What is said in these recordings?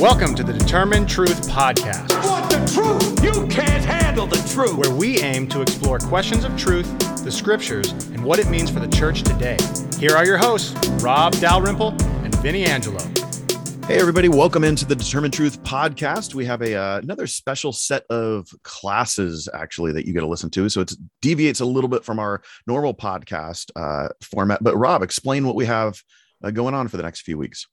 Welcome to the Determined Truth Podcast, Want the truth? You can't handle the truth. where we aim to explore questions of truth, the scriptures, and what it means for the church today. Here are your hosts, Rob Dalrymple and Vinny Angelo. Hey, everybody, welcome into the Determined Truth podcast. We have a uh, another special set of classes actually that you get to listen to. So it deviates a little bit from our normal podcast uh, format. But Rob, explain what we have uh, going on for the next few weeks.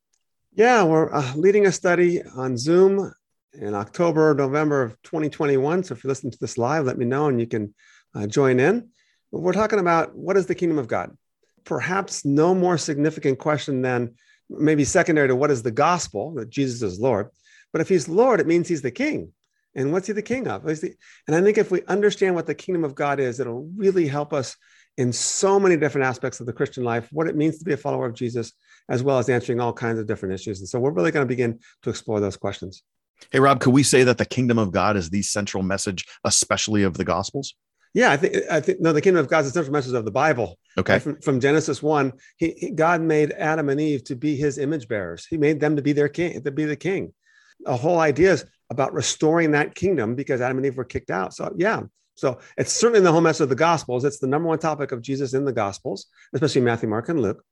Yeah, we're uh, leading a study on Zoom in October, November of 2021. So if you're listening to this live, let me know and you can uh, join in. We're talking about what is the kingdom of God? Perhaps no more significant question than maybe secondary to what is the gospel that Jesus is Lord. But if he's Lord, it means he's the king. And what's he the king of? The- And I think if we understand what the kingdom of God is, it'll really help us in so many different aspects of the Christian life, what it means to be a follower of Jesus, as well as answering all kinds of different issues. And so we're really going to begin to explore those questions. Hey, Rob, could we say that the kingdom of God is the central message, especially of the Gospels? Yeah, I think I think no, the kingdom of God is the central message of the Bible. Okay. From, from Genesis one, he, he- God made Adam and Eve to be His image bearers. He made them to be their king, to be the king. The whole idea is about restoring that kingdom because Adam and Eve were kicked out. So yeah, so it's certainly the whole message of the Gospels. It's the number one topic of Jesus in the Gospels, especially Matthew, Mark, and Luke.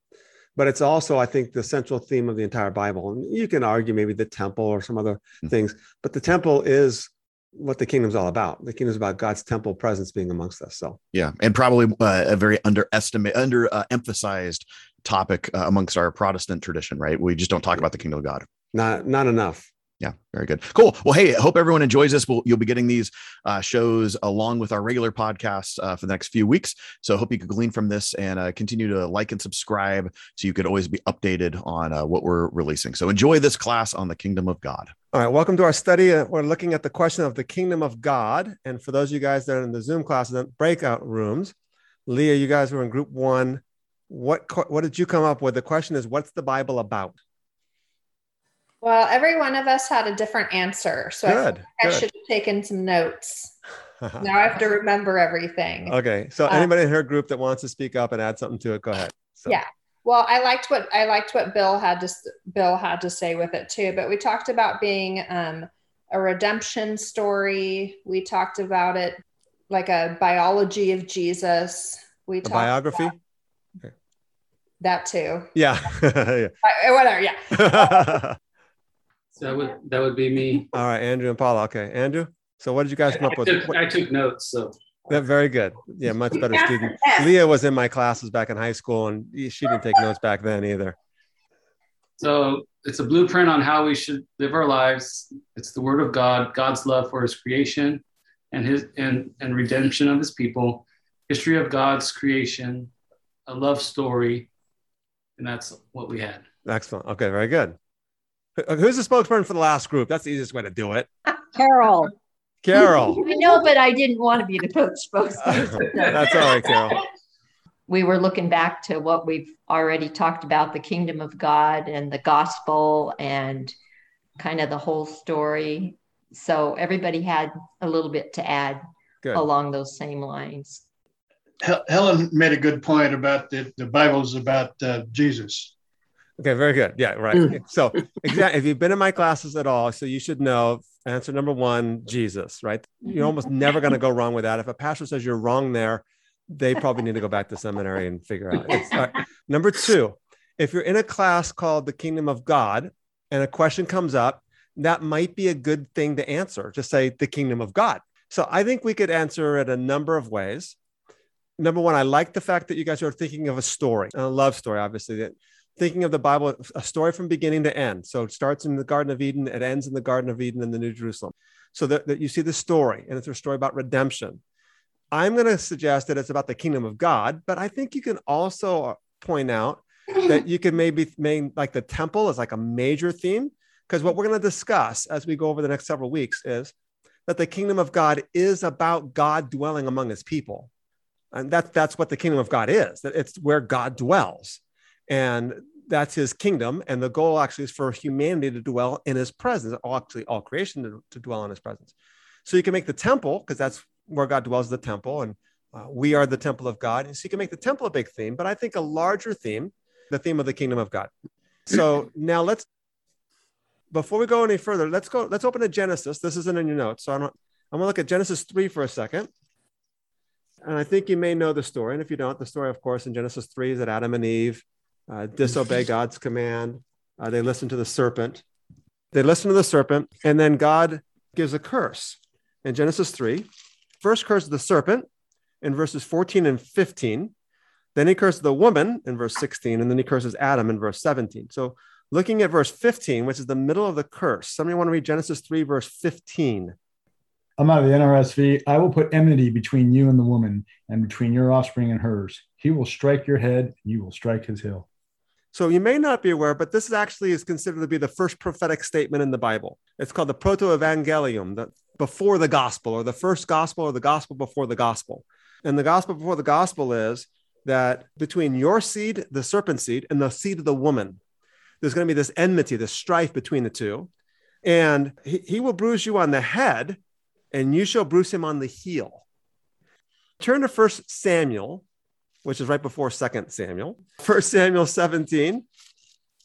But it's also, I think, the central theme of the entire Bible. And you can argue maybe the temple or some other Mhm. things, but the temple is what the kingdom's all about. The kingdom's about God's temple presence being amongst us. So Yeah, and probably uh, a very underestimate, under uh, emphasized topic uh, amongst our Protestant tradition, right? We just don't talk about the kingdom of God. not not enough. Yeah, very good. Cool. Well, hey, hope everyone enjoys this. We'll, you'll be getting these uh, shows along with our regular podcasts uh, for the next few weeks. So hope you could glean from this and uh, continue to like and subscribe so you could always be updated on uh, what we're releasing. So enjoy this class on the kingdom of God. All right, welcome to our study. Uh, We're looking at the question of the kingdom of God. And for those of you guys that are in the Zoom classes and breakout rooms, Leah, you guys were in group one. What what did you come up with? The question is, what's the Bible about? Well, every one of us had a different answer. So I, Good. think I good. should have taken some notes. Now I have to remember everything. okay, so Uh, anybody in her group that wants to speak up and add something to it, go ahead. So, Yeah. Well, I liked what I liked what Bill had to Bill had to say with it too. But we talked about being um, a redemption story. We talked about it like a biology of Jesus. We a talked biography. that too. Yeah. yeah. Whatever. Yeah. So that would that would be me. All right, Andrew and Paula. Okay, Andrew. So what did you guys come I up with? took, What- I took notes. So Yeah, very good. Yeah, much better student. Leah was in my classes back in high school, and she didn't take notes back then either. so it's a blueprint on how we should live our lives. It's the word of God, God's love for his creation and his and, and redemption of his people, history of God's creation, a love story, and that's what we had. Excellent. Okay, very good. Who- Who's the spokesperson for the last group? That's the easiest way to do it. Carol. Carol. I know, but I didn't want to be the coach spokesperson. That's all right, Carol. We were looking back to what we've already talked about the kingdom of God and the gospel and kind of the whole story. So everybody had a little bit to add Good. along those same lines. Helen made a good point about the, the Bible's about uh, Jesus. Okay, very good. Yeah, right. Mm. So, exactly. If you've been in my classes at all, so you should know answer number one, Jesus, right? You're almost never going to go wrong with that. If a pastor says you're wrong there, they probably need to go back to seminary and figure out. Right. Number two, if you're in a class called the Kingdom of God and a question comes up, that might be a good thing to answer. Just say the Kingdom of God. So I think we could answer it a number of ways. Number one, I like the fact that you guys are thinking of a story, a love story, obviously, that thinking of the Bible, a story from beginning to end. So it starts in the Garden of Eden, it ends in the Garden of Eden in the New Jerusalem. So that, that you see the story, and it's a story about redemption. I'm going to suggest that it's about the kingdom of God, but I think you can also uh, point out that you can maybe make like the temple is like a major theme, because what we're going to discuss as we go over the next several weeks is that the kingdom of God is about God dwelling among his people. And that, that's what the kingdom of God is, that it's where God dwells. And that's his kingdom. And the goal actually is for humanity to dwell in his presence, all- actually all creation to, to dwell in his presence. So you can make the temple, because that's where God dwells, the temple, and uh, we are the temple of God. And so you can make the temple a big theme, but I think a larger theme, the theme of the kingdom of God. So now let's before we go any further, let's go. Let's open to Genesis. This isn't in your notes, so I'm. I'm going to look at Genesis three for a second. And I think you may know the story. And if you don't, the story, of course, in Genesis 3 is that Adam and Eve uh, disobey God's command. Uh, they listen to the serpent. They listen to the serpent, and then God gives a curse in Genesis 3. First curse the serpent in verses 14 and 15. Then he curses the woman in verse 16, and then he curses Adam in verse 17. So looking at verse 15, which is the middle of the curse, somebody want to read Genesis 3, verse 15. I'm out of the NRSV. I will put enmity between you and the woman, and between your offspring and hers. He will strike your head, and you will strike his heel. So you may not be aware, but this actually is considered to be the first prophetic statement in the Bible. It's called the proto-evangelium, the before the gospel, or the first gospel, or the gospel before the gospel. And the gospel before the gospel is that between your seed, the serpent seed, and the seed of the woman, there's going to be this enmity, this strife between the two. And he, he will bruise you on the head, and you shall bruise him on the heel. Turn to First Samuel, which is right before Second Samuel. First Samuel 17.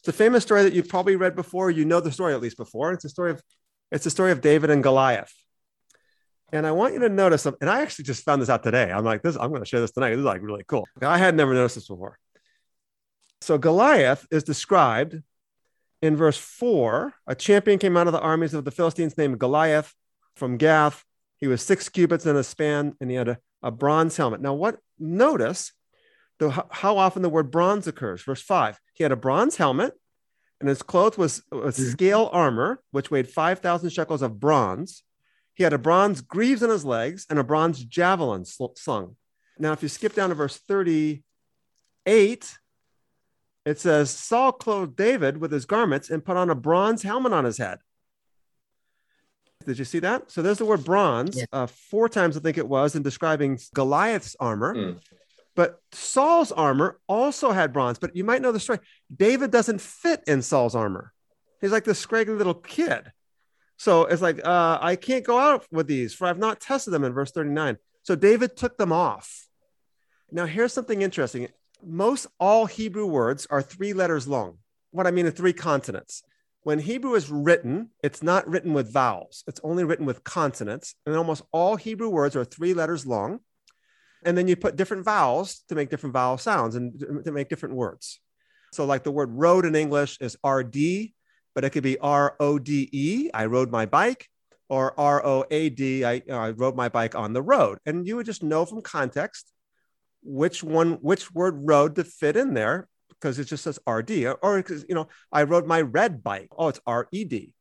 It's a famous story that you've probably read before. You know the story at least before. It's a story of it's a story of David and Goliath. And I want you to notice, and I actually just found this out today. I'm like, this, I'm going to share this tonight. This is like really cool. I had never noticed this before. So Goliath is described in verse four. A champion came out of the armies of the Philistines named Goliath from Gath. He was six cubits in a span, and he had a, a bronze helmet. Now, what notice the, how often the word bronze occurs? Verse five. He had a bronze helmet, and his clothes was, was mm-hmm. scale armor, which weighed five thousand shekels of bronze. He had a bronze greaves on his legs and a bronze javelin slung. Now, if you skip down to verse 38, it says Saul clothed David with his garments and put on a bronze helmet on his head. Did you see that? So there's the word bronze yeah. uh, four times, I think it was, in describing Goliath's armor. Mm. But Saul's armor also had bronze. But you might know the story. David doesn't fit in Saul's armor. He's like this scraggly little kid. So it's like, uh, I can't go out with these, for I've not tested them in verse 39. So David took them off. Now, here's something interesting. Most all Hebrew words are three letters long. What I mean three consonants. When Hebrew is written, it's not written with vowels, it's only written with consonants. And almost all Hebrew words are three letters long. And then you put different vowels to make different vowel sounds and to make different words. So, like the word road in English is RD, but it could be R O D E, I rode my bike, or R O A D, I, I rode my bike on the road. And you would just know from context which one, which word road to fit in there because it just says RD, or, because, you know, I rode my red bike. Oh, it's R E D.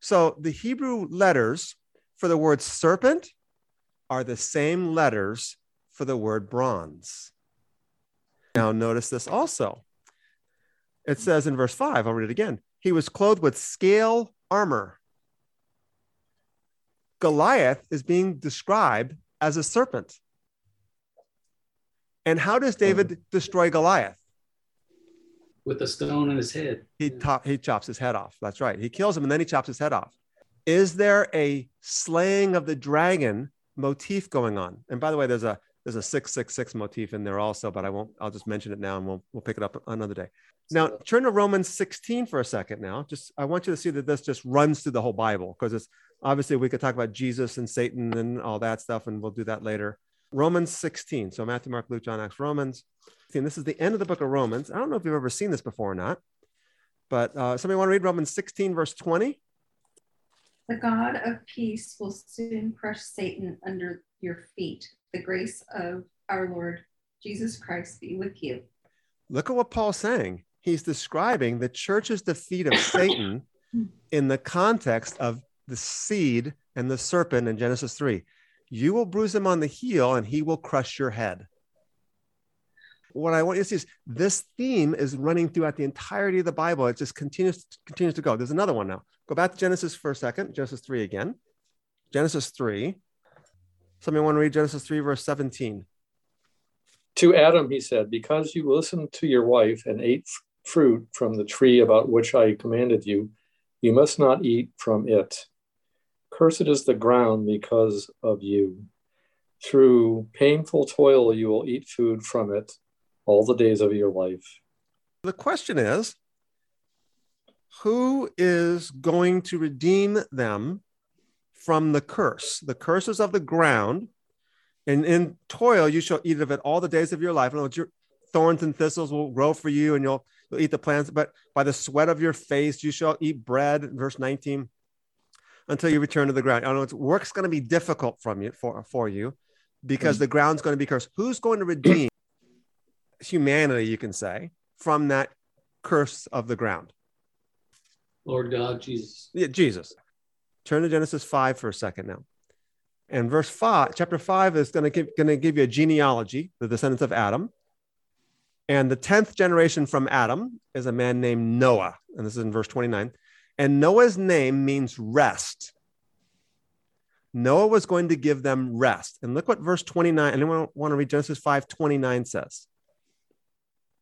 So the Hebrew letters for the word serpent are the same letters for the word bronze. Now, notice this also. It says in verse five, I'll read it again. He was clothed with scale armor. Goliath is being described as a serpent. And how does David oh. destroy Goliath? With a stone in his head. He, he chops his head off. That's right. He kills him and then he chops his head off. Is there a slaying of the dragon motif going on? And by the way, there's a there's a 666 motif in there also, but I won't, I'll just mention it now and we'll, we'll pick it up another day. Now, turn to Romans 16 for a second now. Just, I want you to see that this just runs through the whole Bible because it's obviously we could talk about Jesus and Satan and all that stuff, and we'll do that later. Romans 16. So Matthew, Mark, Luke, John, Acts, Romans. And this is the end of the book of Romans. I don't know if you've ever seen this before or not, but uh, somebody want to read Romans 16, verse 20? The God of peace will soon crush Satan under your feet. The grace of our Lord Jesus Christ be with you. Look at what Paul's saying. He's describing the church's defeat of Satan in the context of the seed and the serpent in Genesis 3. You will bruise him on the heel and he will crush your head. What I want you to see is this theme is running throughout the entirety of the Bible. It just continues, continues to go. There's another one now. Go back to Genesis for a second, Genesis 3 again. Genesis 3. Somebody want to read Genesis 3, verse 17. To Adam, he said, Because you listened to your wife and ate fruit from the tree about which I commanded you, you must not eat from it. Cursed is the ground because of you. Through painful toil, you will eat food from it all the days of your life. The question is who is going to redeem them from the curse? The curses of the ground. And in toil, you shall eat of it all the days of your life. And your thorns and thistles will grow for you, and you'll, you'll eat the plants. But by the sweat of your face, you shall eat bread. Verse 19 until you return to the ground. I know it's work's going to be difficult from you for, for you because mm. the ground's going to be cursed. Who's going to redeem humanity, you can say, from that curse of the ground? Lord God, Jesus. Yeah, Jesus. Turn to Genesis 5 for a second now. And verse 5, chapter 5 is going to give, going to give you a genealogy, the descendants of Adam. And the 10th generation from Adam is a man named Noah. And this is in verse 29. And Noah's name means rest. Noah was going to give them rest. And look what verse 29, anyone want to read Genesis 5 29 says?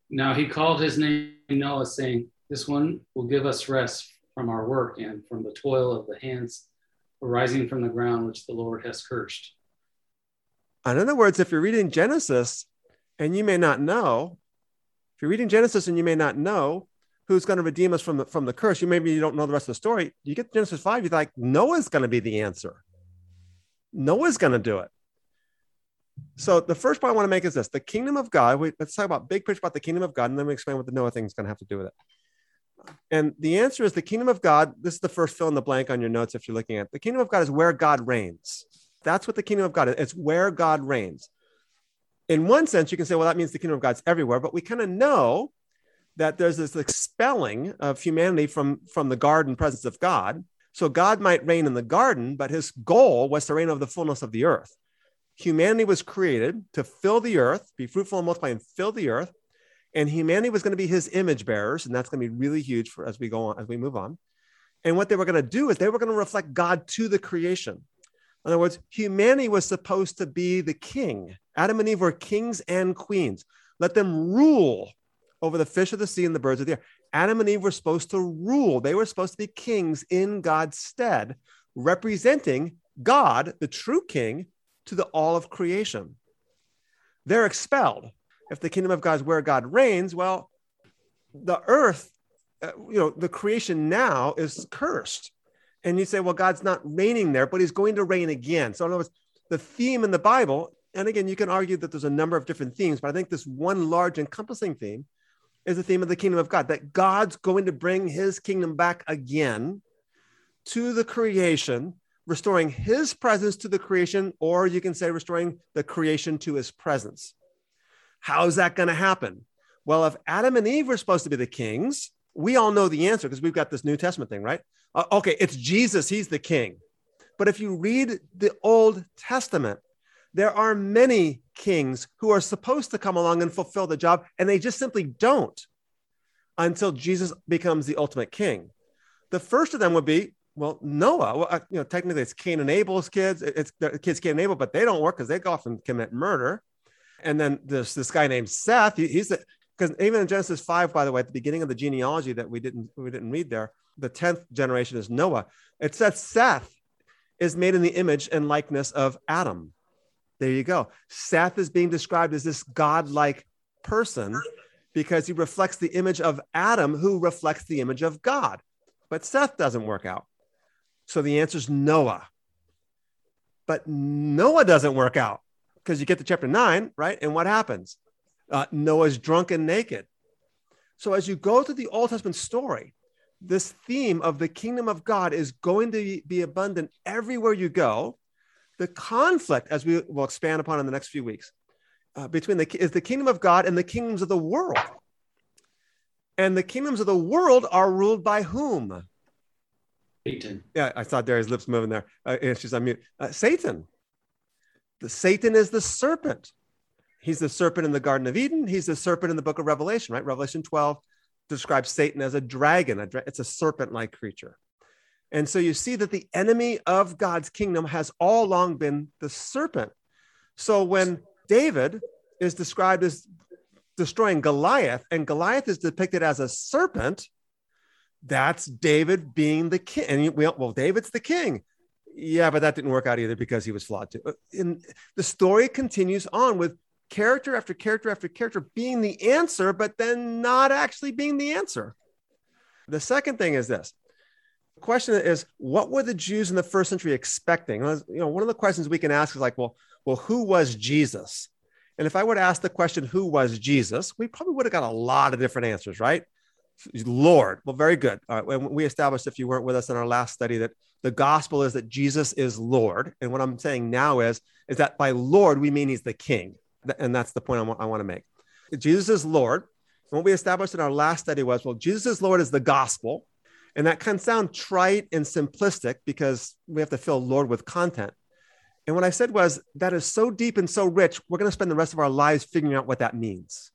Now he called his name Noah, saying, This one will give us rest from our work and from the toil of the hands arising from the ground which the Lord has cursed. In other words, if you're reading Genesis and you may not know, if you're reading Genesis and you may not know who's going to redeem us from the, from the curse, you maybe you don't know the rest of the story. You get Genesis 5, you're like, Noah's going to be the answer. Noah's going to do it. So the first point I want to make is this: the kingdom of God. We, let's talk about big picture about the kingdom of God, and then we explain what the Noah thing is going to have to do with it. And the answer is the kingdom of God. This is the first fill in the blank on your notes if you're looking at the kingdom of God is where God reigns. That's what the kingdom of God is. It's where God reigns. In one sense, you can say, well, that means the kingdom of God's everywhere, but we kind of know that there's this expelling of humanity from, from the garden presence of God. So God might reign in the garden, but his goal was to reign over the fullness of the earth. Humanity was created to fill the earth, be fruitful and multiply, and fill the earth. And humanity was going to be his image bearers, and that's going to be really huge for as we go on, as we move on. And what they were going to do is they were going to reflect God to the creation. In other words, humanity was supposed to be the king. Adam and Eve were kings and queens. Let them rule over the fish of the sea and the birds of the air. Adam and Eve were supposed to rule. They were supposed to be kings in God's stead, representing God, the true king, to the all of creation. They're expelled. If the kingdom of God is where God reigns, well, the earth, uh, you know, the creation now is cursed. And you say, well, God's not reigning there, but he's going to reign again. So, in other words, the theme in the Bible, and again, you can argue that there's a number of different themes, but I think this one large encompassing theme is the theme of the kingdom of God, that God's going to bring his kingdom back again to the creation, restoring his presence to the creation, or you can say restoring the creation to his presence. How is that going to happen? Well, if Adam and Eve were supposed to be the kings, we all know the answer because we've got this New Testament thing, right? Uh, okay, it's Jesus, he's the king. But if you read the Old Testament, there are many kings who are supposed to come along and fulfill the job, and they just simply don't until Jesus becomes the ultimate king. The first of them would be, well, Noah. Well, uh, you know, technically it's Cain and Abel's kids. It's kids Cain and Abel, but they don't work because they go off and commit murder. And then there's this guy named Seth. He, he's because even in Genesis five, by the way, at the beginning of the genealogy that we didn't we didn't read there, the tenth generation is Noah. It says Seth is made in the image and likeness of Adam. There you go. Seth is being described as this godlike person because he reflects the image of Adam, who reflects the image of God. But Seth doesn't work out. So the answer is Noah. But Noah doesn't work out because you get to chapter nine, right? And what happens? Uh, Noah's drunk and naked. So as you go through the Old Testament story, this theme of the kingdom of God is going to be abundant everywhere you go the conflict, as we will expand upon in the next few weeks, uh, between the is the kingdom of God and the kingdoms of the world. And the kingdoms of the world are ruled by whom? Satan. Yeah, I saw Daria's lips moving there. Uh, and she's on mute. Uh, Satan. The Satan is the serpent. He's the serpent in the Garden of Eden. He's the serpent in the book of Revelation, right? Revelation 12 describes Satan as a dragon. A dra- it's a serpent-like creature. And so you see that the enemy of God's kingdom has all along been the serpent. So when David is described as destroying Goliath, and Goliath is depicted as a serpent, that's David being the king. And we, well, David's the king. Yeah, but that didn't work out either because he was flawed too. Uh, and the story continues on with character after character after character being the answer, but then not actually being the answer. The second thing is this. The question is, what were the Jews in the first century expecting? You know, one of the questions we can ask is like, well, well, who was Jesus? And if I to ask the question, who was Jesus, we probably would have got a lot of different answers, right? Lord. Well, very good. All right. We established, if you weren't with us in our last study, that the gospel is that Jesus is Lord. And what I'm saying now is, is that by Lord, we mean he's the king. And that's the point I want, to make. Jesus is Lord. And what we established in our last study was, well, Jesus is Lord is the gospel. And that can sound trite and simplistic because we have to fill Lord with content. And what I said was, that is so deep and so rich, we're going to spend the rest of our lives figuring out what that means.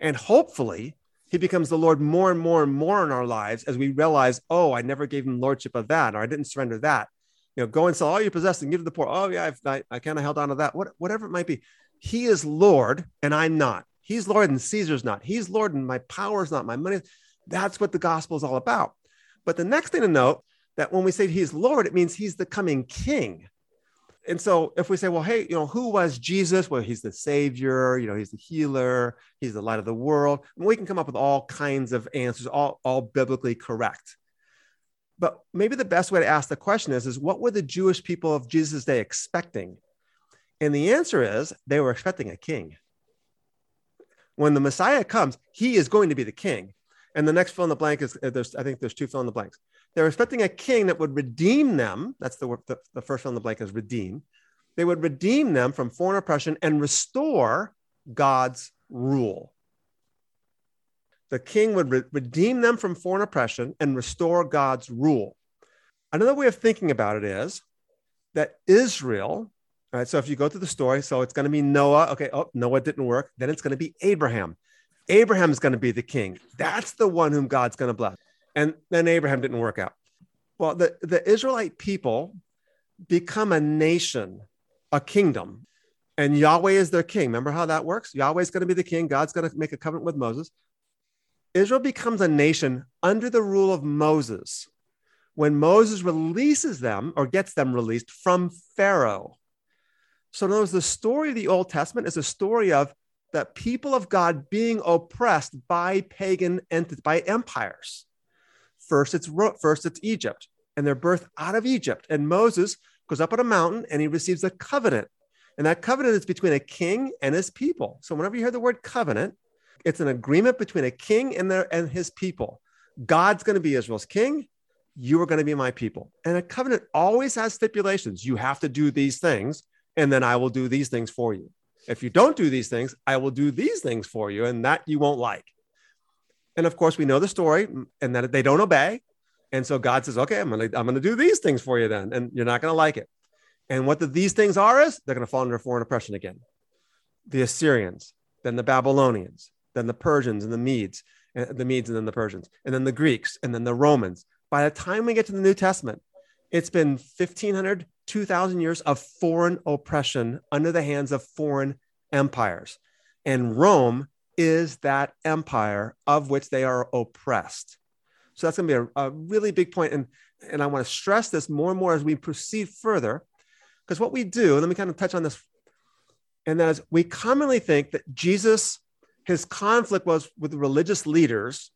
And hopefully, he becomes the Lord more and more and more in our lives as we realize, oh, I never gave him lordship of that, or I didn't surrender that. You know, go and sell all you possess and give to the poor. Oh, yeah, I've, I, I kind of held on to that. What, whatever it might be. He is Lord and I'm not. He's Lord and Caesar's not. He's Lord and my power is not. My money. That's what the gospel is all about. But the next thing to note that when we say he's Lord, it means he's the coming king and so if we say, well, hey, you know, who was Jesus? Well, he's the savior, you know, he's the healer, he's the light of the world. We can come up with all kinds of answers, all, all biblically correct. But maybe the best way to ask the question is, is what were the Jewish people of Jesus' day expecting? And the answer is they were expecting a king. When the Messiah comes, he is going to be the king. And the next fill in the blank is uh, there's, I think there's two fill in the blanks. They're expecting a king that would redeem them. That's the, the, the first fill in the blank is redeem. They would redeem them from foreign oppression and restore God's rule. The king would re- redeem them from foreign oppression and restore God's rule. Another way of thinking about it is that Israel, all right, so if you go through the story, so it's going to be Noah. Okay, oh, Noah didn't work. Then it's going to be Abraham. Abraham's going to be the king. That's the one whom God's going to bless. And then Abraham didn't work out. Well, the, the Israelite people become a nation, a kingdom, and Yahweh is their king. Remember how that works? Yahweh's going to be the king. God's going to make a covenant with Moses. Israel becomes a nation under the rule of Moses when Moses releases them or gets them released from Pharaoh. So, in other words, the story of the Old Testament is a story of the people of God being oppressed by pagan entities, by empires. First, it's first it's Egypt, and they're birthed out of Egypt. And Moses goes up on a mountain and he receives a covenant. And that covenant is between a king and his people. So whenever you hear the word covenant, it's an agreement between a king and their and his people. God's going to be Israel's king. You are going to be my people. And a covenant always has stipulations. You have to do these things, and then I will do these things for you. If you don't do these things, I will do these things for you, and that you won't like. And of course, we know the story and that they don't obey. And so God says, okay, I'm going to I'm going to do these things for you then, and you're not going to like it. And what the, these things are is they're going to fall under foreign oppression again. The Assyrians, then the Babylonians, then the Persians and the Medes, and the Medes and then the Persians, and then the Greeks, and then the Romans. By the time we get to the New Testament, it's been 1500, 2000 years of foreign oppression under the hands of foreign empires. And Rome is that empire of which they are oppressed. So that's going to be a, a really big point. And, and I want to stress this more and more as we proceed further, because what we do, let me kind of touch on this, and that is we commonly think that Jesus, his conflict was with religious leaders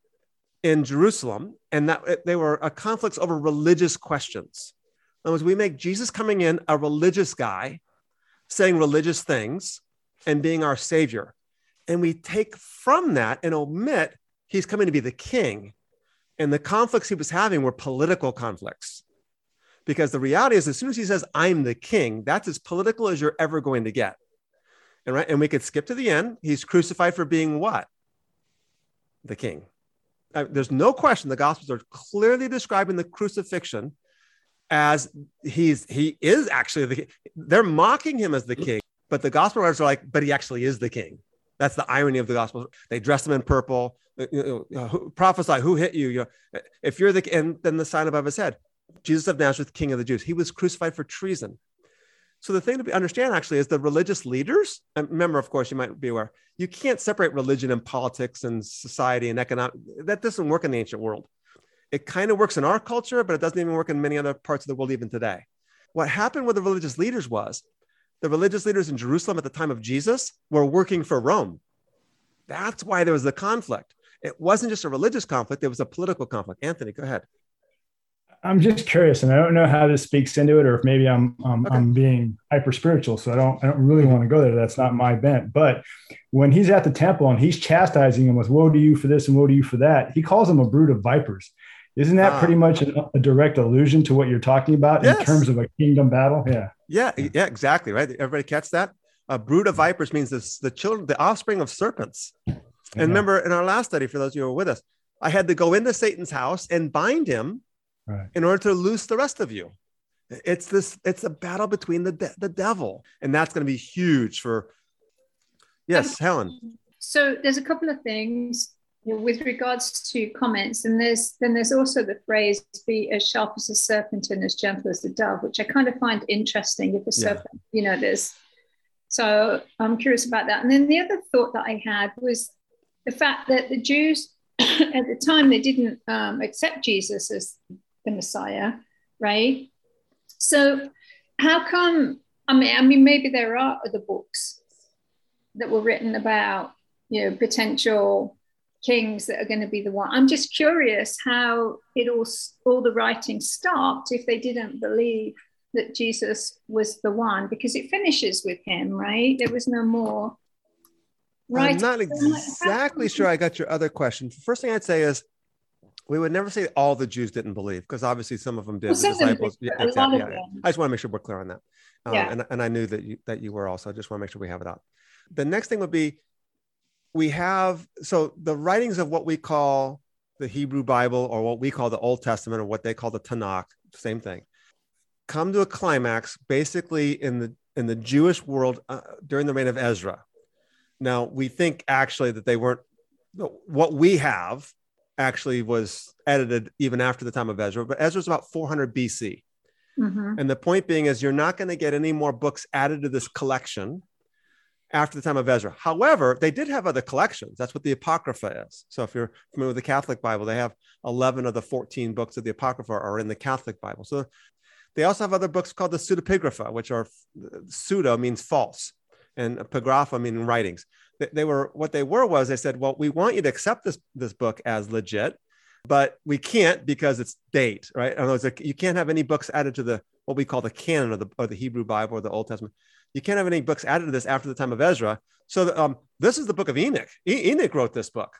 in Jerusalem, and that eh, they were uh, conflicts over religious questions. In other words, we make Jesus coming in a religious guy, saying religious things, and being our savior and we take from that and omit he's coming to be the king. And the conflicts he was having were political conflicts. Because the reality is, as soon as he says, I'm the king, that's as political as you're ever going to get. And right, and we could skip to the end. He's crucified for being what? The king. There's no question the gospels are clearly describing the crucifixion as he's he is actually the they're mocking him as the king, but the gospel writers are like, but he actually is the king. That's the irony of the gospel. They dress them in purple. Uh, you know, who, prophesy who hit you. you know, if you're the and then the sign above his head, Jesus of Nazareth, King of the Jews. He was crucified for treason. So the thing to understand actually is the religious leaders. And remember, of course, you might be aware you can't separate religion and politics and society and economic. That doesn't work in the ancient world. It kind of works in our culture, but it doesn't even work in many other parts of the world even today. What happened with the religious leaders was the religious leaders in Jerusalem at the time of Jesus were working for Rome. That's why there was the conflict. it wasn't just a religious conflict, it was a political conflict. Anthony, go ahead. I'm just curious, and I don't know how this speaks into it, or if maybe I'm um, okay. I'm being hyper spiritual, so I don't I don't really want to go there. That's not my bent. But when he's at the temple and he's chastising him with "Woe to you for this and woe to you for that," he calls them a brood of vipers. Isn't that pretty ah. much a, a, direct allusion to what you're talking about yes. in terms of a kingdom battle? Yeah. Yeah. Yeah. Exactly. Right. Everybody catch that? A brood of vipers means this, the children, the offspring of serpents. And yeah. remember, in our last study, for those of you who were with us, I had to go into Satan's house and bind him right. in order to loose the rest of you. It's this, it's a battle between the, de- the devil. And that's going to be huge for, yes, um, Helen. So there's a couple of things with regards to comments, and there's then there's also the phrase "be as sharp as a serpent and as gentle as the dove," which I kind of find interesting. If a serpent, yeah. you know, there's so I'm curious about that. And then the other thought that I had was the fact that the Jews at the time they didn't um, accept Jesus as the Messiah, right? So how come? I mean, I mean, maybe there are other books that were written about you know potential kings that are going to be the one. I'm just curious how it all all the writing stopped if they didn't believe that Jesus was the one, because it finishes with him, right? There was no more. Right. I'm not exactly sure I got your other question. First thing I'd say is we would never say all the Jews didn't believe because obviously some of them did. Well, the disciples, yeah, exactly, yeah, yeah. I just want to make sure we're clear on that. Um, yeah. and, and I knew that you that you were also. I just want to make sure we have it out. The next thing would be we have so the writings of what we call the Hebrew Bible or what we call the Old Testament or what they call the Tanakh, same thing, come to a climax basically in the in the Jewish world uh, during the reign of Ezra. Now we think actually that they weren't what we have actually was edited even after the time of Ezra, but Ezra's about 400 BC. Mm-hmm. And the point being is you're not going to get any more books added to this collection after the time of Ezra. However, they did have other collections. That's what the Apocrypha is. So if you're familiar with the Catholic Bible, they have 11 of the 14 books of the Apocrypha are in the Catholic Bible. So they also have other books called the pseudepigrapha, which are pseudo means false and epigrapha meaning writings. They, they were what they were was they said, well, we want you to accept this this book as legit, but we can't because it's date, right? In other like, you can't have any books added to the what we call the canon of the, or the Hebrew Bible or the Old Testament you can't have any books added to this after the time of Ezra. So um, this is the book of Enoch. E- Enoch wrote this book.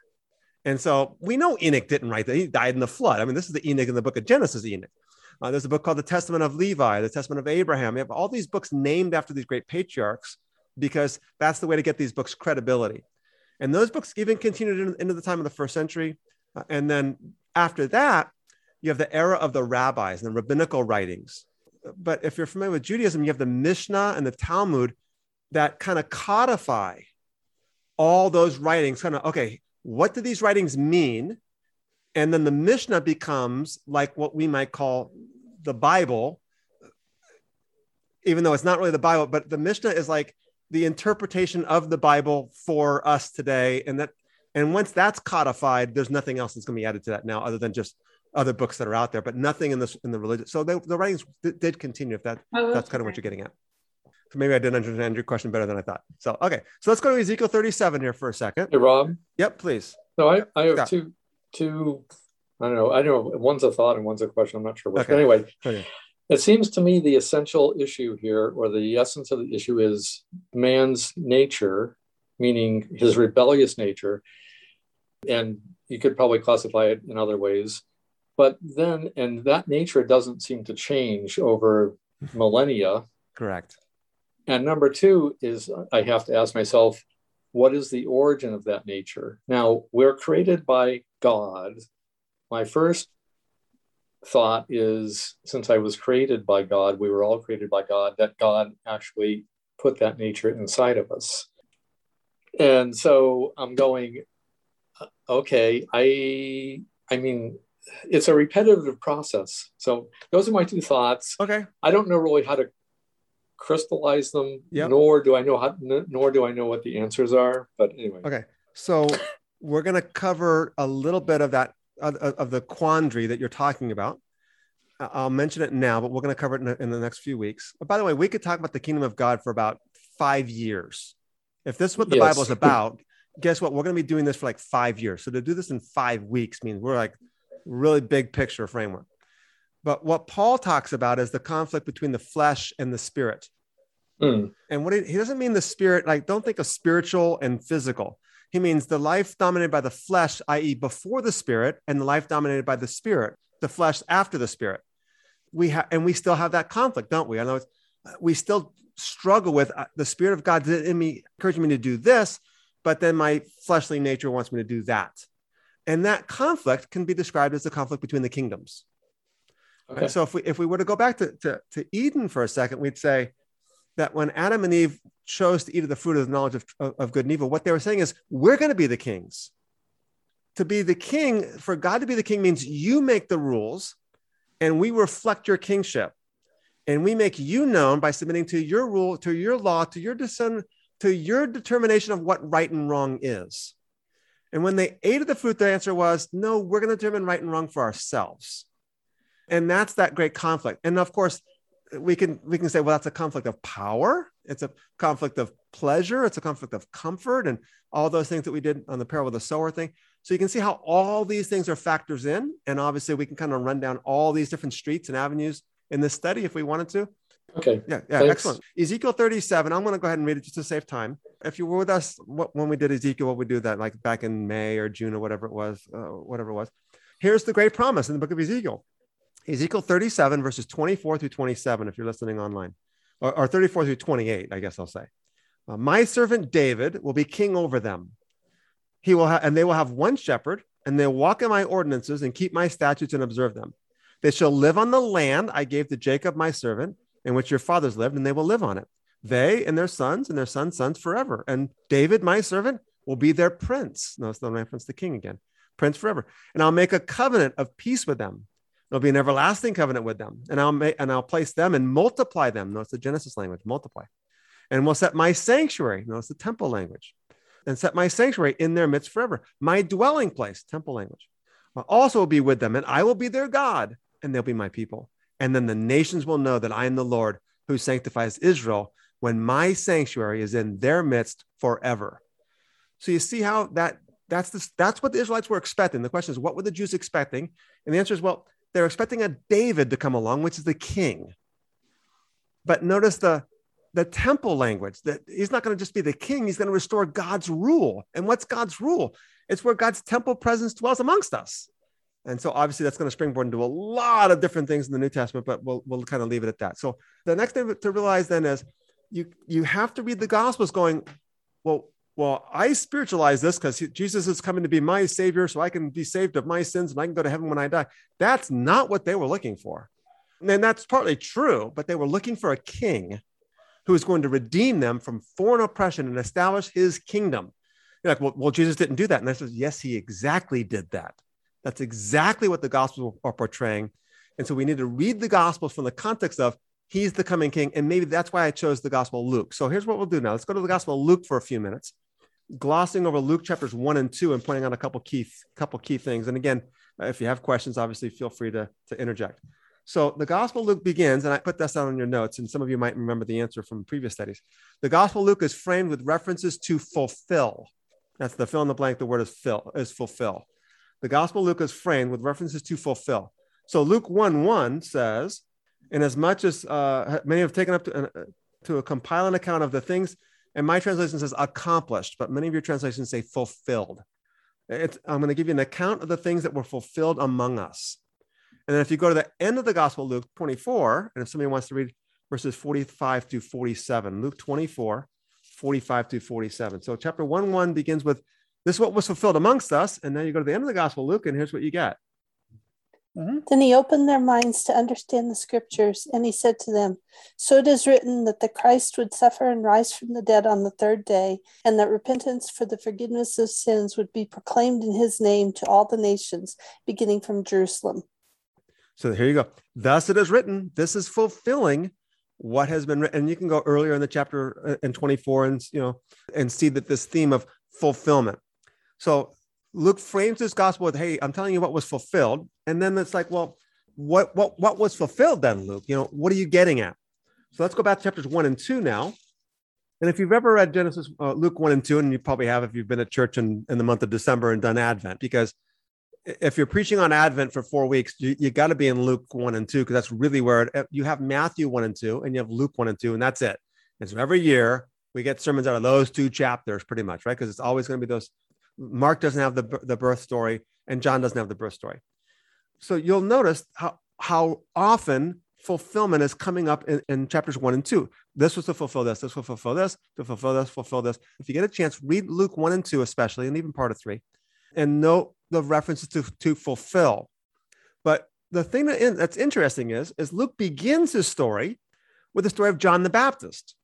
And so we know Enoch didn't write that. He died in the flood. I mean, this is the Enoch in the book of Genesis, Enoch. Uh, there's a book called the Testament of Levi, the Testament of Abraham. You have all these books named after these great patriarchs because that's the way to get these books credibility. And those books even continued in, into the time of the first century. Uh, and then after that, you have the era of the rabbis and the rabbinical writings but if you're familiar with Judaism, you have the Mishnah and the Talmud that kind of codify all those writings. Kind of, okay, what do these writings mean? And then the Mishnah becomes like what we might call the Bible, even though it's not really the Bible, but the Mishnah is like the interpretation of the Bible for us today. And that, and once that's codified, there's nothing else that's going to be added to that now other than just other books that are out there, but nothing in this in the religion. So they, the writings did continue. If that oh, that's kind of what you're getting at. So maybe I didn't understand your question better than I thought. So okay, so let's go to Ezekiel 37 here for a second. Hey Rob. Yep, please. So I, I have two two. I don't know. I don't know one's a thought and one's a question. I'm not sure which. Okay. But anyway, okay. it seems to me the essential issue here, or the essence of the issue, is man's nature, meaning his rebellious nature, and you could probably classify it in other ways but then, and that nature doesn't seem to change over millennia. Correct. And number two is I have to ask myself, what is the origin of that nature? Now, we're created by God. My first thought is since I was created by God, we were all created by God, that God actually put that nature inside of us. And so I'm going, uh, okay, I I mean, it's a repetitive process. So those are my two thoughts. Okay. I don't know really how to crystallize them, yep. nor do I know how, nor do I know what the answers are. But anyway. Okay. So we're going to cover a little bit of that of, of, the quandary that you're talking about. I'll mention it now, but we're going to cover it in the, in the next few weeks. But by the way, we could talk about the kingdom of God for about five years. If this is what the yes. Bible is about, guess what? We're going to be doing this for like five years. So to do this in five weeks means we're like really big picture framework. But what Paul talks about is the conflict between the flesh and the spirit. Mm. And what he, he doesn't mean the spirit, like don't think of spiritual and physical. He means the life dominated by the flesh, i.e., before the spirit, and the life dominated by the spirit, the flesh after the spirit. We have, and we still have that conflict, don't we? I know we still struggle with uh, the spirit of God in me, encouraging me to do this, but then my fleshly nature wants me to do that. And that conflict can be described as the conflict between the kingdoms. Okay. So if we if we were to go back to, to, to Eden for a second, we'd say that when Adam and Eve chose to eat of the fruit of the knowledge of, of good and evil, what they were saying is, we're going to be the kings. To be the king, for God to be the king means you make the rules and we reflect your kingship. And we make you known by submitting to your rule, to your law, to your discern, to your determination of what right and wrong is. And when they ate of the fruit, the answer was, no, we're going to determine right and wrong for ourselves. And that's that great conflict. And of course, we can we can say, well, that's a conflict of power. It's a conflict of pleasure. It's a conflict of comfort, and all those things that we did on the parable of the sower thing. So you can see how all these things are factors in, and obviously we can kind of run down all these different streets and avenues in this study if we wanted to. Okay. Yeah, yeah, Thanks. excellent. Ezekiel 37. I'm going to go ahead and read it just to save time. If you were with us what, when we did Ezekiel, what we do that like back in May or June or whatever it was, uh, whatever it was. Here's the great promise in the book of Ezekiel. Ezekiel 37 verses 24 through 27. If you're listening online, or, or 34 through 28, I guess I'll say. Uh, my servant David will be king over them. He will have, and they will have one shepherd, and they'll walk in my ordinances and keep my statutes and observe them. They shall live on the land I gave to Jacob my servant, in which your fathers lived, and they will live on it. They and their sons and their sons' sons forever. And David, my servant, will be their prince. Notice the reference to king again, prince forever. And I'll make a covenant of peace with them. There'll be an everlasting covenant with them, and I'll make and I'll place them and multiply them. Notice the Genesis language, multiply. And will set my sanctuary. Notice the temple language, and set my sanctuary in their midst forever. My dwelling place, temple language, will also be with them, and I will be their God, and they'll be my people. And then the nations will know that I am the Lord who sanctifies Israel when my sanctuary is in their midst forever. So you see how that that's the, that's what the Israelites were expecting. The question is, what were the Jews expecting? And the answer is, well, they're expecting a David to come along, which is the king. But notice the the temple language that he's not going to just be the king, he's going to restore God's rule. And what's God's rule? It's where God's temple presence dwells amongst us. And so obviously that's going to springboard into a lot of different things in the New Testament, but we'll, we'll kind of leave it at that. So the next thing to realize then is you, you have to read the gospels going, well, well, I spiritualize this because Jesus is coming to be my savior, so I can be saved of my sins and I can go to heaven when I die. That's not what they were looking for. And that's partly true, but they were looking for a king who is going to redeem them from foreign oppression and establish his kingdom. You're like, well, well, Jesus didn't do that. And I says, yes, he exactly did that. That's exactly what the gospels are portraying. And so we need to read the gospels from the context of he's the coming king. And maybe that's why I chose the gospel of Luke. So here's what we'll do now. Let's go to the gospel of Luke for a few minutes, glossing over Luke chapters one and two and pointing out a couple key, couple key things. And again, uh, if you have questions, obviously feel free to, to interject. So the gospel Luke begins, and I put this down on your notes, and some of you might remember the answer from previous studies. The gospel Luke is framed with references to fulfill. That's the fill in the blank. The word is fill, is fulfill. The gospel of Luke is framed with references to fulfill. So Luke 1 1 says, Inasmuch as much as uh, many have taken up to, uh, to compile an account of the things, and my translation says accomplished, but many of your translations say fulfilled. It's, I'm going to give you an account of the things that were fulfilled among us. And then if you go to the end of the Gospel, Luke 24, and if somebody wants to read verses 45 to 47, Luke 24, 45 to 47. So chapter 1 1 begins with this is what was fulfilled amongst us. And then you go to the end of the Gospel, Luke, and here's what you get. Mm-hmm. Then he opened their minds to understand the scriptures, and he said to them, So it is written that the Christ would suffer and rise from the dead on the third day, and that repentance for the forgiveness of sins would be proclaimed in his name to all the nations, beginning from Jerusalem. So here you go. Thus it is written, this is fulfilling what has been written. And you can go earlier in the chapter in 24 and you know and see that this theme of fulfillment. So Luke frames this gospel with, hey, I'm telling you what was fulfilled. And then it's like, well, what what what was fulfilled then, Luke? You know, what are you getting at? So let's go back to chapters one and two now. And if you've ever read Genesis, uh, Luke 1 and 2, and you probably have if you've been at church in, in the month of December and done Advent, because if you're preaching on Advent for four weeks, you, you got to be in Luke 1 and 2, because that's really where it, you have Matthew 1 and 2, and you have Luke 1 and 2, and that's it. And so every year we get sermons out of those two chapters pretty much, right? Because it's always going to be those. Mark doesn't have the, the birth story, and John doesn't have the birth story. So you'll notice how, how often fulfillment is coming up in, in, chapters one and two. This was to fulfill this, this will fulfill this, to fulfill this, fulfill this. If you get a chance, read Luke one and two, especially, and even part of three, and note the references to, to fulfill. But the thing that, that's interesting is, is Luke begins his story with the story of John the Baptist.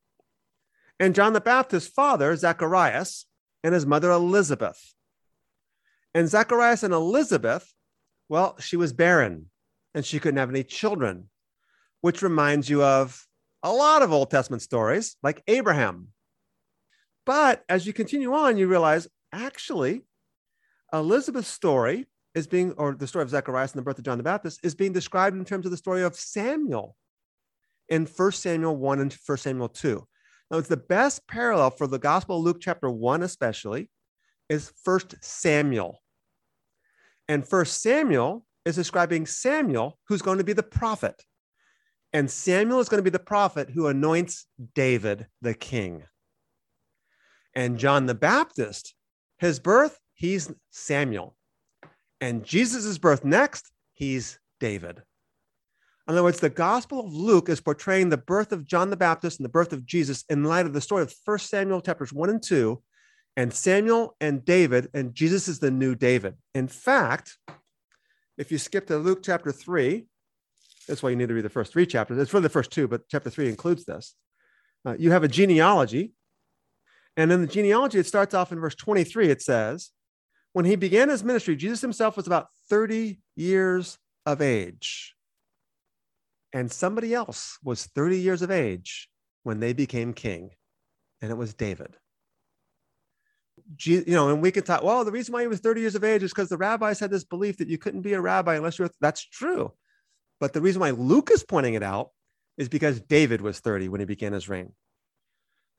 And John the Baptist's father, Zacharias, and his mother, Elizabeth. And Zacharias and Elizabeth, well, she was barren and she couldn't have any children which reminds you of a lot of Old Testament stories like Abraham. But as you continue on, you realize actually, Elizabeth's story is being, or the story of Zacharias and the birth of John the Baptist, is being described in terms of the story of Samuel in 1 Samuel 1 and 1 Samuel 2. Now, it's the best parallel for the Gospel of Luke, chapter 1, especially, is First Samuel. And First Samuel is describing Samuel, who's going to be the prophet. And Samuel is going to be the prophet who anoints David the king. And John the Baptist, his birth, he's Samuel. And Jesus' birth next, he's David. In other words, the Gospel of Luke is portraying the birth of John the Baptist and the birth of Jesus in light of the story of 1 Samuel chapters 1 and 2, and Samuel and David, and Jesus is the new David. In fact, if you skip to Luke chapter 3, that's why you need to read the first three chapters. It's really the first two, but chapter three includes this. Uh, you have a genealogy. And in the genealogy, it starts off in verse 23. It says, When he began his ministry, Jesus himself was about 30 years of age. And somebody else was 30 years of age when they became king, and it was David. You know, and we could talk, well, the reason why he was 30 years of age is because the rabbis had this belief that you couldn't be a rabbi unless you're, that's true. But the reason why Luke is pointing it out is because David was 30 when he began his reign.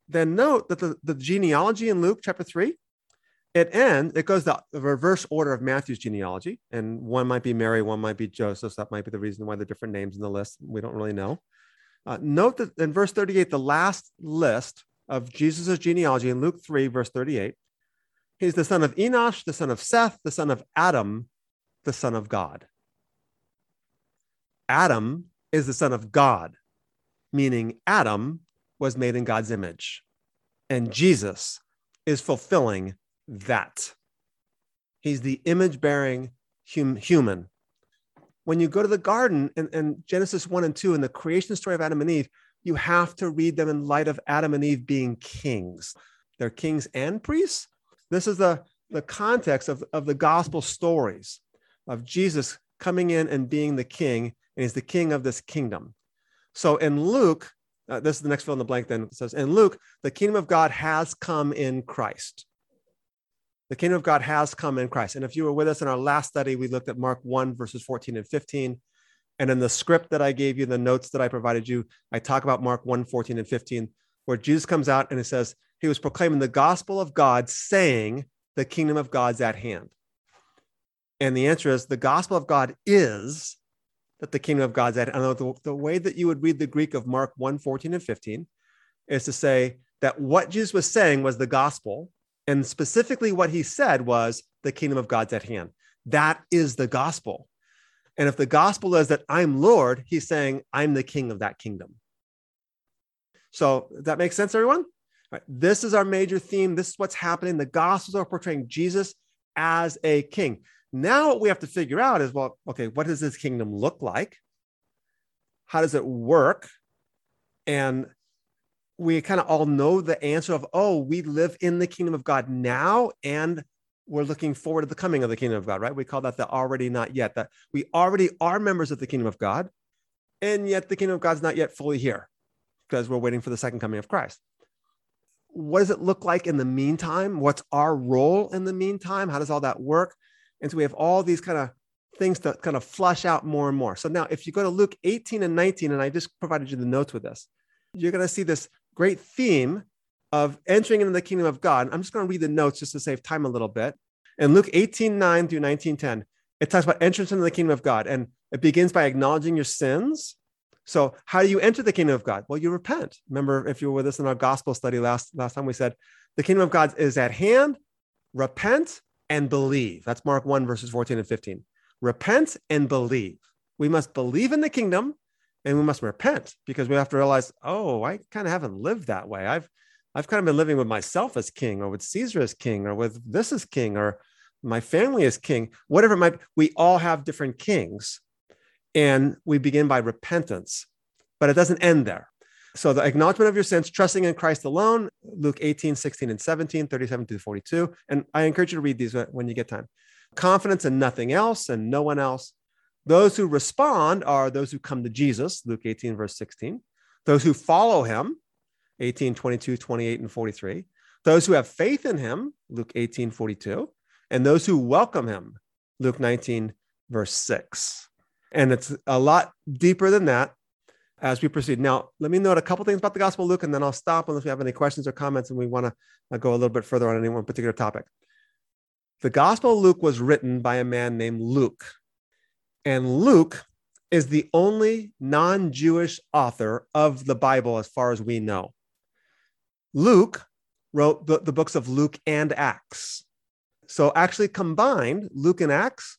Then note that the, the genealogy in Luke chapter 3, it ends, it goes the, reverse order of Matthew's genealogy. And one might be Mary, one might be Joseph. So that might be the reason why the different names in the list. We don't really know. Uh, note that in verse 38, the last list of Jesus' genealogy in Luke 3, verse 38, he's the son of Enosh, the son of Seth, the son of Adam, the son of God. Adam is the son of God, meaning Adam was made in God's image. And Jesus is fulfilling that. He's the image bearing hum- human. When you go to the garden and, and Genesis 1 and 2 and the creation story of Adam and Eve, you have to read them in light of Adam and Eve being kings. They're kings and priests. This is the, the context of, of the gospel stories of Jesus coming in and being the king and he's the king of this kingdom. So in Luke, uh, this is the next fill in the blank then it says, in Luke, the kingdom of God has come in Christ. The kingdom of God has come in Christ. And if you were with us in our last study, we looked at Mark 1, verses 14 and 15. And in the script that I gave you, the notes that I provided you, I talk about Mark 1, 14 and 15, where Jesus comes out and it says, He was proclaiming the gospel of God, saying, The kingdom of God's at hand. And the answer is the gospel of God is that the kingdom of God's at. Hand. And the, the way that you would read the Greek of Mark 1 14 and 15 is to say that what Jesus was saying was the gospel. And specifically, what he said was the kingdom of God's at hand. That is the gospel. And if the gospel is that I'm Lord, he's saying, I'm the king of that kingdom. So that makes sense, everyone? This is our major theme. This is what's happening. The gospels are portraying Jesus as a king. Now, what we have to figure out is well, okay, what does this kingdom look like? How does it work? And we kind of all know the answer of, oh, we live in the kingdom of God now, and we're looking forward to the coming of the kingdom of God, right? We call that the already not yet, that we already are members of the kingdom of God, and yet the kingdom of God's not yet fully here because we're waiting for the second coming of Christ. What does it look like in the meantime? What's our role in the meantime? How does all that work? And so we have all these kind of things to kind of flush out more and more. So now, if you go to Luke 18 and 19, and I just provided you the notes with this, you're going to see this great theme of entering into the kingdom of God. I'm just going to read the notes just to save time a little bit. In Luke 18 9 through 19 10, it talks about entrance into the kingdom of God. And it begins by acknowledging your sins. So, how do you enter the kingdom of God? Well, you repent. Remember, if you were with us in our gospel study last, last time, we said the kingdom of God is at hand, repent and believe. That's Mark 1, verses 14 and 15. Repent and believe. We must believe in the kingdom and we must repent because we have to realize, oh, I kind of haven't lived that way. I've I've kind of been living with myself as king or with Caesar as king or with this as king or my family as king, whatever it might be. We all have different kings. And we begin by repentance, but it doesn't end there. So the acknowledgement of your sins, trusting in Christ alone, Luke 18, 16, and 17, 37 to 42. And I encourage you to read these when you get time. Confidence in nothing else and no one else. Those who respond are those who come to Jesus, Luke 18, verse 16. Those who follow him, 18, 22, 28, and 43. Those who have faith in him, Luke 18, 42. And those who welcome him, Luke 19, verse 6. And it's a lot deeper than that as we proceed. Now, let me note a couple things about the Gospel of Luke, and then I'll stop unless we have any questions or comments and we want to uh, go a little bit further on any one particular topic. The Gospel of Luke was written by a man named Luke. And Luke is the only non Jewish author of the Bible as far as we know. Luke wrote the, the books of Luke and Acts. So, actually, combined, Luke and Acts,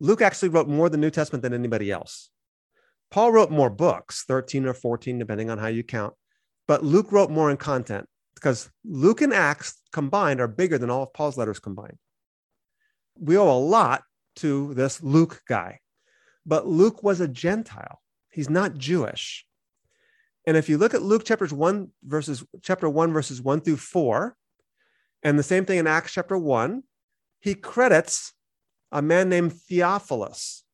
Luke actually wrote more of the New Testament than anybody else. Paul wrote more books, 13 or 14, depending on how you count, but Luke wrote more in content because Luke and Acts combined are bigger than all of Paul's letters combined. We owe a lot to this Luke guy, but Luke was a Gentile. He's not Jewish. And if you look at Luke chapters 1 verses chapter 1 verses 1 through 4 and the same thing in Acts chapter 1, he credits a man named Theophilus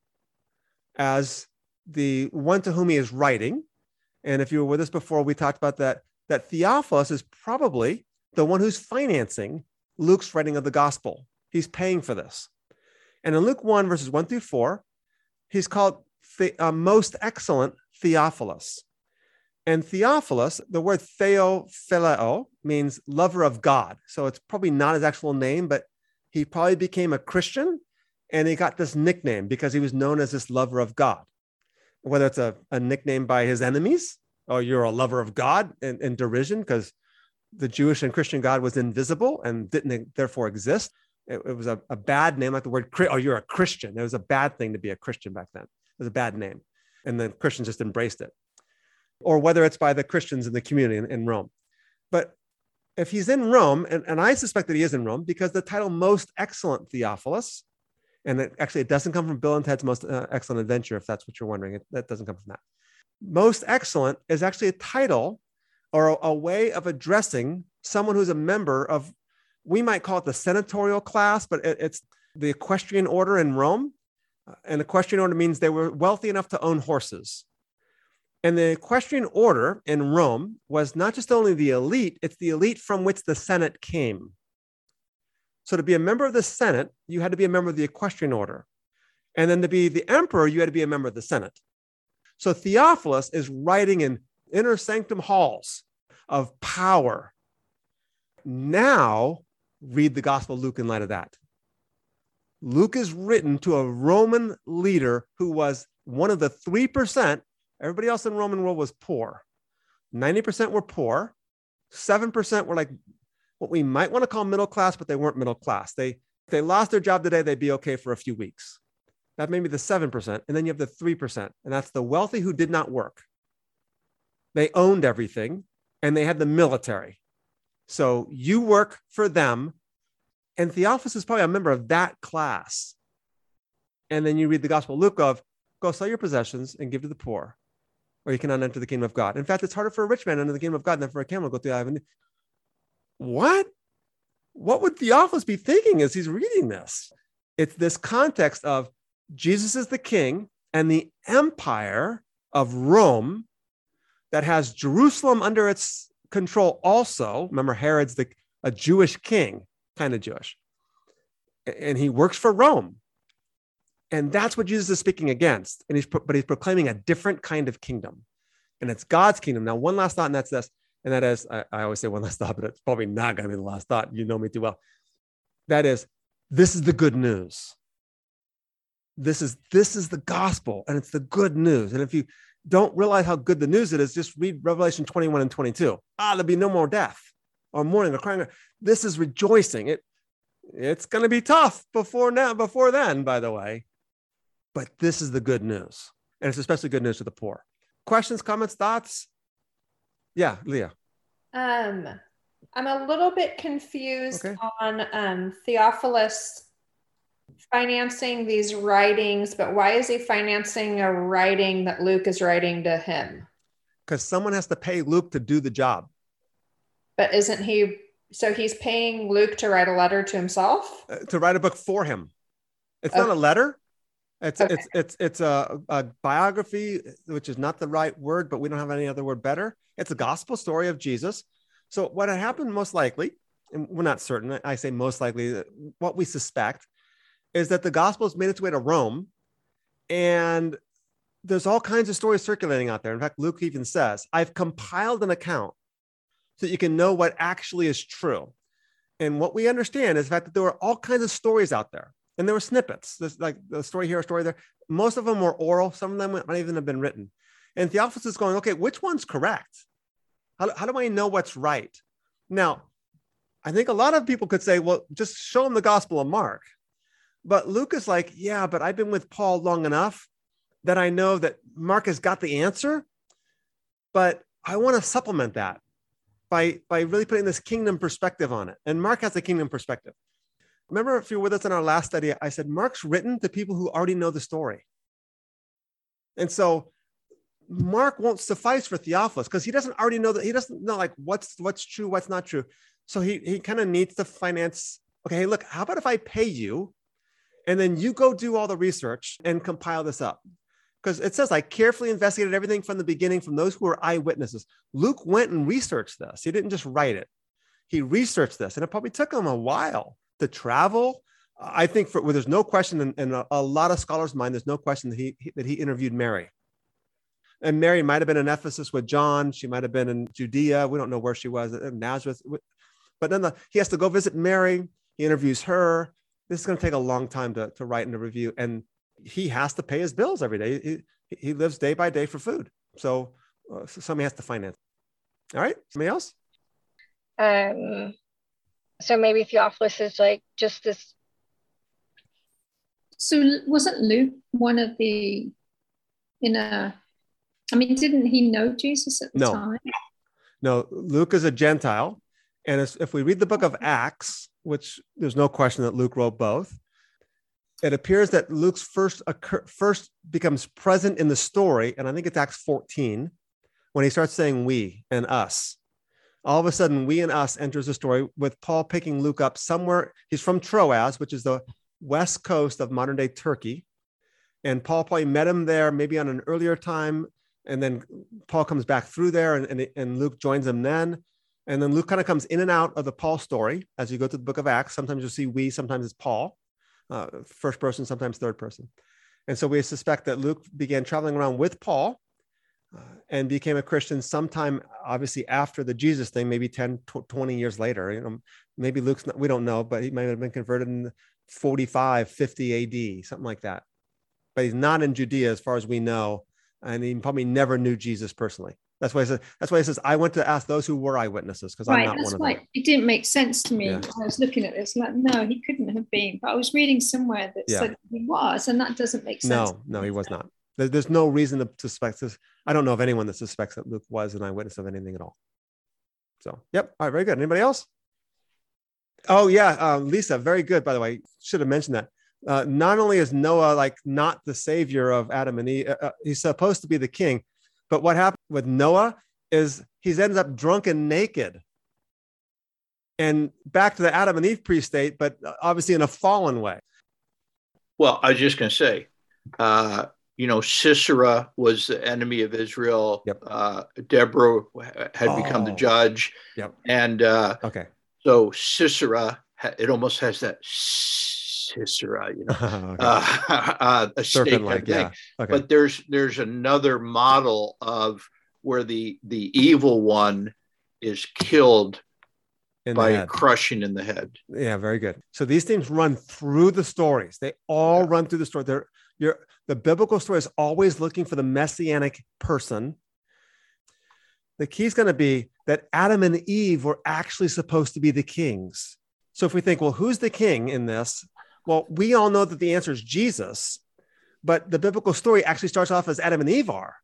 as the one to whom he is writing. And if you were with us before, we talked about that, that Theophilus is probably the one who's financing Luke's writing of the gospel. He's paying for this. And in Luke 1, verses 1 through 4, he's called the uh, most excellent Theophilus. And Theophilus, the word theophileo means lover of God. So it's probably not his actual name, but he probably became a Christian and he got this nickname because he was known as this lover of God. Whether it's a, a nickname by his enemies or you're a lover of God in derision because the Jewish and Christian God was invisible and didn't therefore exist. It, it was a, a, bad name, like the word, oh, you're a Christian. It was a bad thing to be a Christian back then. It was a bad name. And the Christians just embraced it or whether it's by the Christians in the community in, in Rome. But if he's in Rome, and, and I suspect that he is in Rome because the title Most Excellent Theophilus, and it, actually it doesn't come from Bill and Ted's Most uh, Excellent Adventure, if that's what you're wondering, it, that doesn't come from that. Most Excellent is actually a title or a, a way of addressing someone who's a member of, we might call it the senatorial class, but it, it's the equestrian order in Rome. And equestrian order means they were wealthy enough to own horses. And the equestrian order in Rome was not just only the elite, it's the elite from which the Senate came. So to be a member of the Senate, you had to be a member of the equestrian order. And then to be the emperor, you had to be a member of the Senate. So Theophilus is writing in inner sanctum halls of power. Now, read the Gospel Luke in light of that. Luke is written to a Roman leader who was one of the 3% Everybody else in Roman world was poor. 90% were poor. 7% were like what we might want to call middle class, but they weren't middle class. They, if they lost their job today, they'd be okay for a few weeks. That may be the 7%. And then you have the 3%, and that's the wealthy who did not work. They owned everything and they had the military. So you work for them. And Theophilus is probably a member of that class. And then you read the Gospel of Luke of go sell your possessions and give to the poor or you cannot enter the kingdom of God. In fact, it's harder for a rich man to enter the kingdom of God than for a camel to go through the eye of a needle. What? What would Theophilus be thinking as he's reading this? It's this context of Jesus is the king and the empire of Rome that has Jerusalem under its control also. Remember, Herod's the, a Jewish king, kind of Jewish. And he works for Rome. And that's what Jesus is speaking against. And he's, but he's proclaiming a different kind of kingdom. And it's God's kingdom. Now, one last thought, and that's this. And that is, I, I always say one last thought, but it's probably not going to be the last thought. You know me too well. That is, this is the good news. This is this is the gospel, and it's the good news. And if you don't realize how good the news it is, just read Revelation 21 and 22. Ah, there'll be no more death or mourning or crying. This is rejoicing. It it's going to be tough before now, before then, by the way. But this is the good news. And it's especially good news to the poor. Questions, comments, thoughts? Yeah, Leah. Um, I'm a little bit confused Okay. on um, Theophilus financing these writings, but why is he financing a writing that Luke is writing to him? Because someone has to pay Luke to do the job. But isn't he? So he's paying Luke to write a letter to himself? uh, to write a book for him. It's Okay. not a letter. It's it's it's it's a, a biography, which is not the right word, but we don't have any other word better. It's a gospel story of Jesus. So what had happened most likely, and we're not certain. I say most likely. What we suspect is that the gospel has made its way to Rome, and there's all kinds of stories circulating out there. In fact, Luke even says, "I've compiled an account so that you can know what actually is true." And what we understand is the fact that there were all kinds of stories out there, and there were snippets. Like the story here, a story there. Most of them were oral. Some of them might even have been written. And Theophilus is going, okay, which one's correct? How, how do I know what's right? Now, I think a lot of people could say, well, just show them the Gospel of Mark. But Luke is like, yeah, but I've been with Paul long enough that I know that Mark has got the answer, but I want to supplement that by by really putting this kingdom perspective on it. And Mark has a kingdom perspective. Remember, if you're with us in our last study, I said Mark's written to people who already know the story. And so Mark won't suffice for Theophilus because he doesn't already know that he doesn't know like what's what's true, what's not true. So he he kind of needs to finance. Okay, hey, look, how about if I pay you, and then you go do all the research and compile this up? Because it says I carefully investigated everything from the beginning from those who were eyewitnesses. Luke went and researched this. He didn't just write it. He researched this, and it probably took him a while to travel. I think for well, there's no question in, in a, a lot of scholars' mind, there's no question that he that he interviewed Mary. And Mary might have been in Ephesus with John. She might have been in Judea. We don't know where she was in Nazareth. But then the, he has to go visit Mary. He interviews her. This is going to take a long time to, to write and to review. And he has to pay his bills every day. He, he lives day by day for food. So, uh, so somebody has to finance. All right. Somebody else? Um, so maybe Theophilus is like just this. So wasn't Luke one of the in a? I mean, didn't he know Jesus at the No. time? No, Luke is a Gentile. And if we read the book of Acts, which there's no question that Luke wrote both, it appears that Luke's first occur, first becomes present in the story, and I think it's Acts 14, when he starts saying we and us. All of a sudden, we and us enters the story with Paul picking Luke up somewhere. He's from Troas, which is the west coast of modern day Turkey. And Paul probably met him there maybe on an earlier time. And then Paul comes back through there and, and, and Luke joins him then. And then Luke kind of comes in and out of the Paul story as you go to the book of Acts. Sometimes you'll see we, sometimes it's Paul, uh, first person, sometimes third person. And so we suspect that Luke began traveling around with Paul uh, and became a Christian sometime, obviously, after the Jesus thing, maybe 10, tw- 20 years later. You know, maybe Luke's, not, we don't know, but he might have been converted in 45, 50 AD, something like that. But he's not in Judea as far as we know. And he probably never knew Jesus personally. That's why he says, that's why he says, I went to ask those who were eyewitnesses because I'm not that's one of why them. it didn't make sense to me. Yeah. when I was looking at this, like, no, he couldn't have been. But I was reading somewhere that Yeah. said he was, and that doesn't make sense. No, no, he was not. There- There's no reason to suspect this. I don't know of anyone that suspects that Luke was an eyewitness of anything at all. So, yep. All right, very good. Anybody else? Oh yeah, um, Lisa, very good. By the way, should have mentioned that. Uh, not only is Noah like not the savior of Adam and Eve, uh, uh, he's supposed to be the king, but what happened with Noah is he's ends up drunk and naked, and back to the Adam and Eve pre-state, but uh, obviously in a fallen way. Well, I was just going to say, uh, you know, Sisera was the enemy of Israel. Uh, Deborah had become the Oh. judge. Yep. And uh, okay. so Sisera, it almost has that Sisera, you know, Okay. uh, uh, a snake thing. yeah. Okay. But there's there's another model of where the the evil one is killed In by crushing in the head. Yeah, very good. So these things run through the stories. They all run through the story. They're you're the biblical story is always looking for the messianic person. The key is going to be that Adam and Eve were actually supposed to be the kings. So if we think, well, who's the king in this? Well, we all know that the answer is Jesus, but the biblical story actually starts off as Adam and Eve are.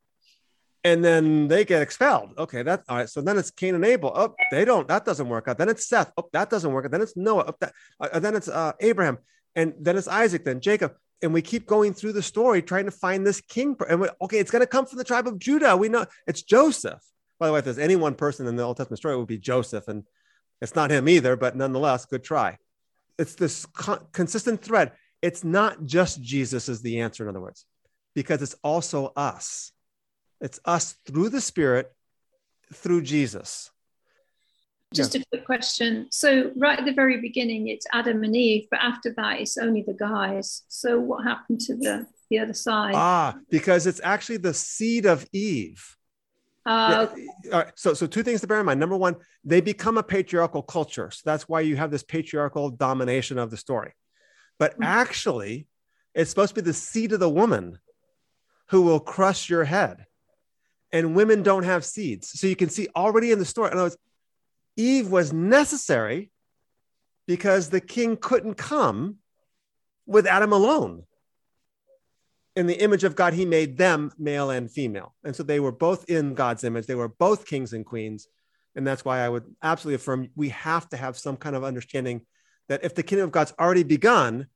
And then they get expelled. Okay, that all right. So then it's Cain and Abel. Oh, they don't. That doesn't work out. Then it's Seth. Oh, that doesn't work out. Then it's Noah. Oh, that, uh, then it's uh, Abraham, and then it's Isaac. Then Jacob. And we keep going through the story trying to find this king. And we, okay, it's going to come from the tribe of Judah. We know it's Joseph. By the way, if there's any one person in the Old Testament story, it would be Joseph, and it's not him either. But nonetheless, good try. It's this con- consistent thread. It's not just Jesus is the answer. In other words, because it's also us. It's us through the Spirit, through Jesus. Just a quick question. So, right at the very beginning, it's Adam and Eve, but after that, it's only the guys. So, what happened to the the other side? Ah, because it's actually the seed of Eve. Uh, Yeah. All right. So, so two things to bear in mind. Number one, they become a patriarchal culture. So that's why you have this patriarchal domination of the story. But actually, it's supposed to be the seed of the woman who will crush your head. And women don't have seeds. So you can see already in the story, in other words, Eve was necessary because the king couldn't come with Adam alone. In the image of God, he made them male and female. And so they were both in God's image. They were both kings and queens. And that's why I would absolutely affirm we have to have some kind of understanding that if the kingdom of God's already begun,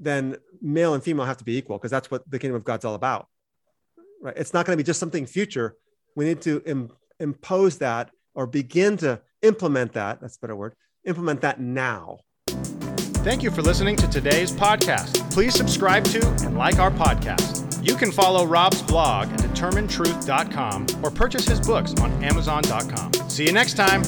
then male and female have to be equal because that's what the kingdom of God's all about. Right? It's not going to be just something future. We need to Im- impose that or begin to implement that. That's a better word. Implement that now. Thank you for listening to today's podcast. Please subscribe to and like our podcast. You can follow Rob's blog at determinetruth.com or purchase his books on amazon.com. See you next time.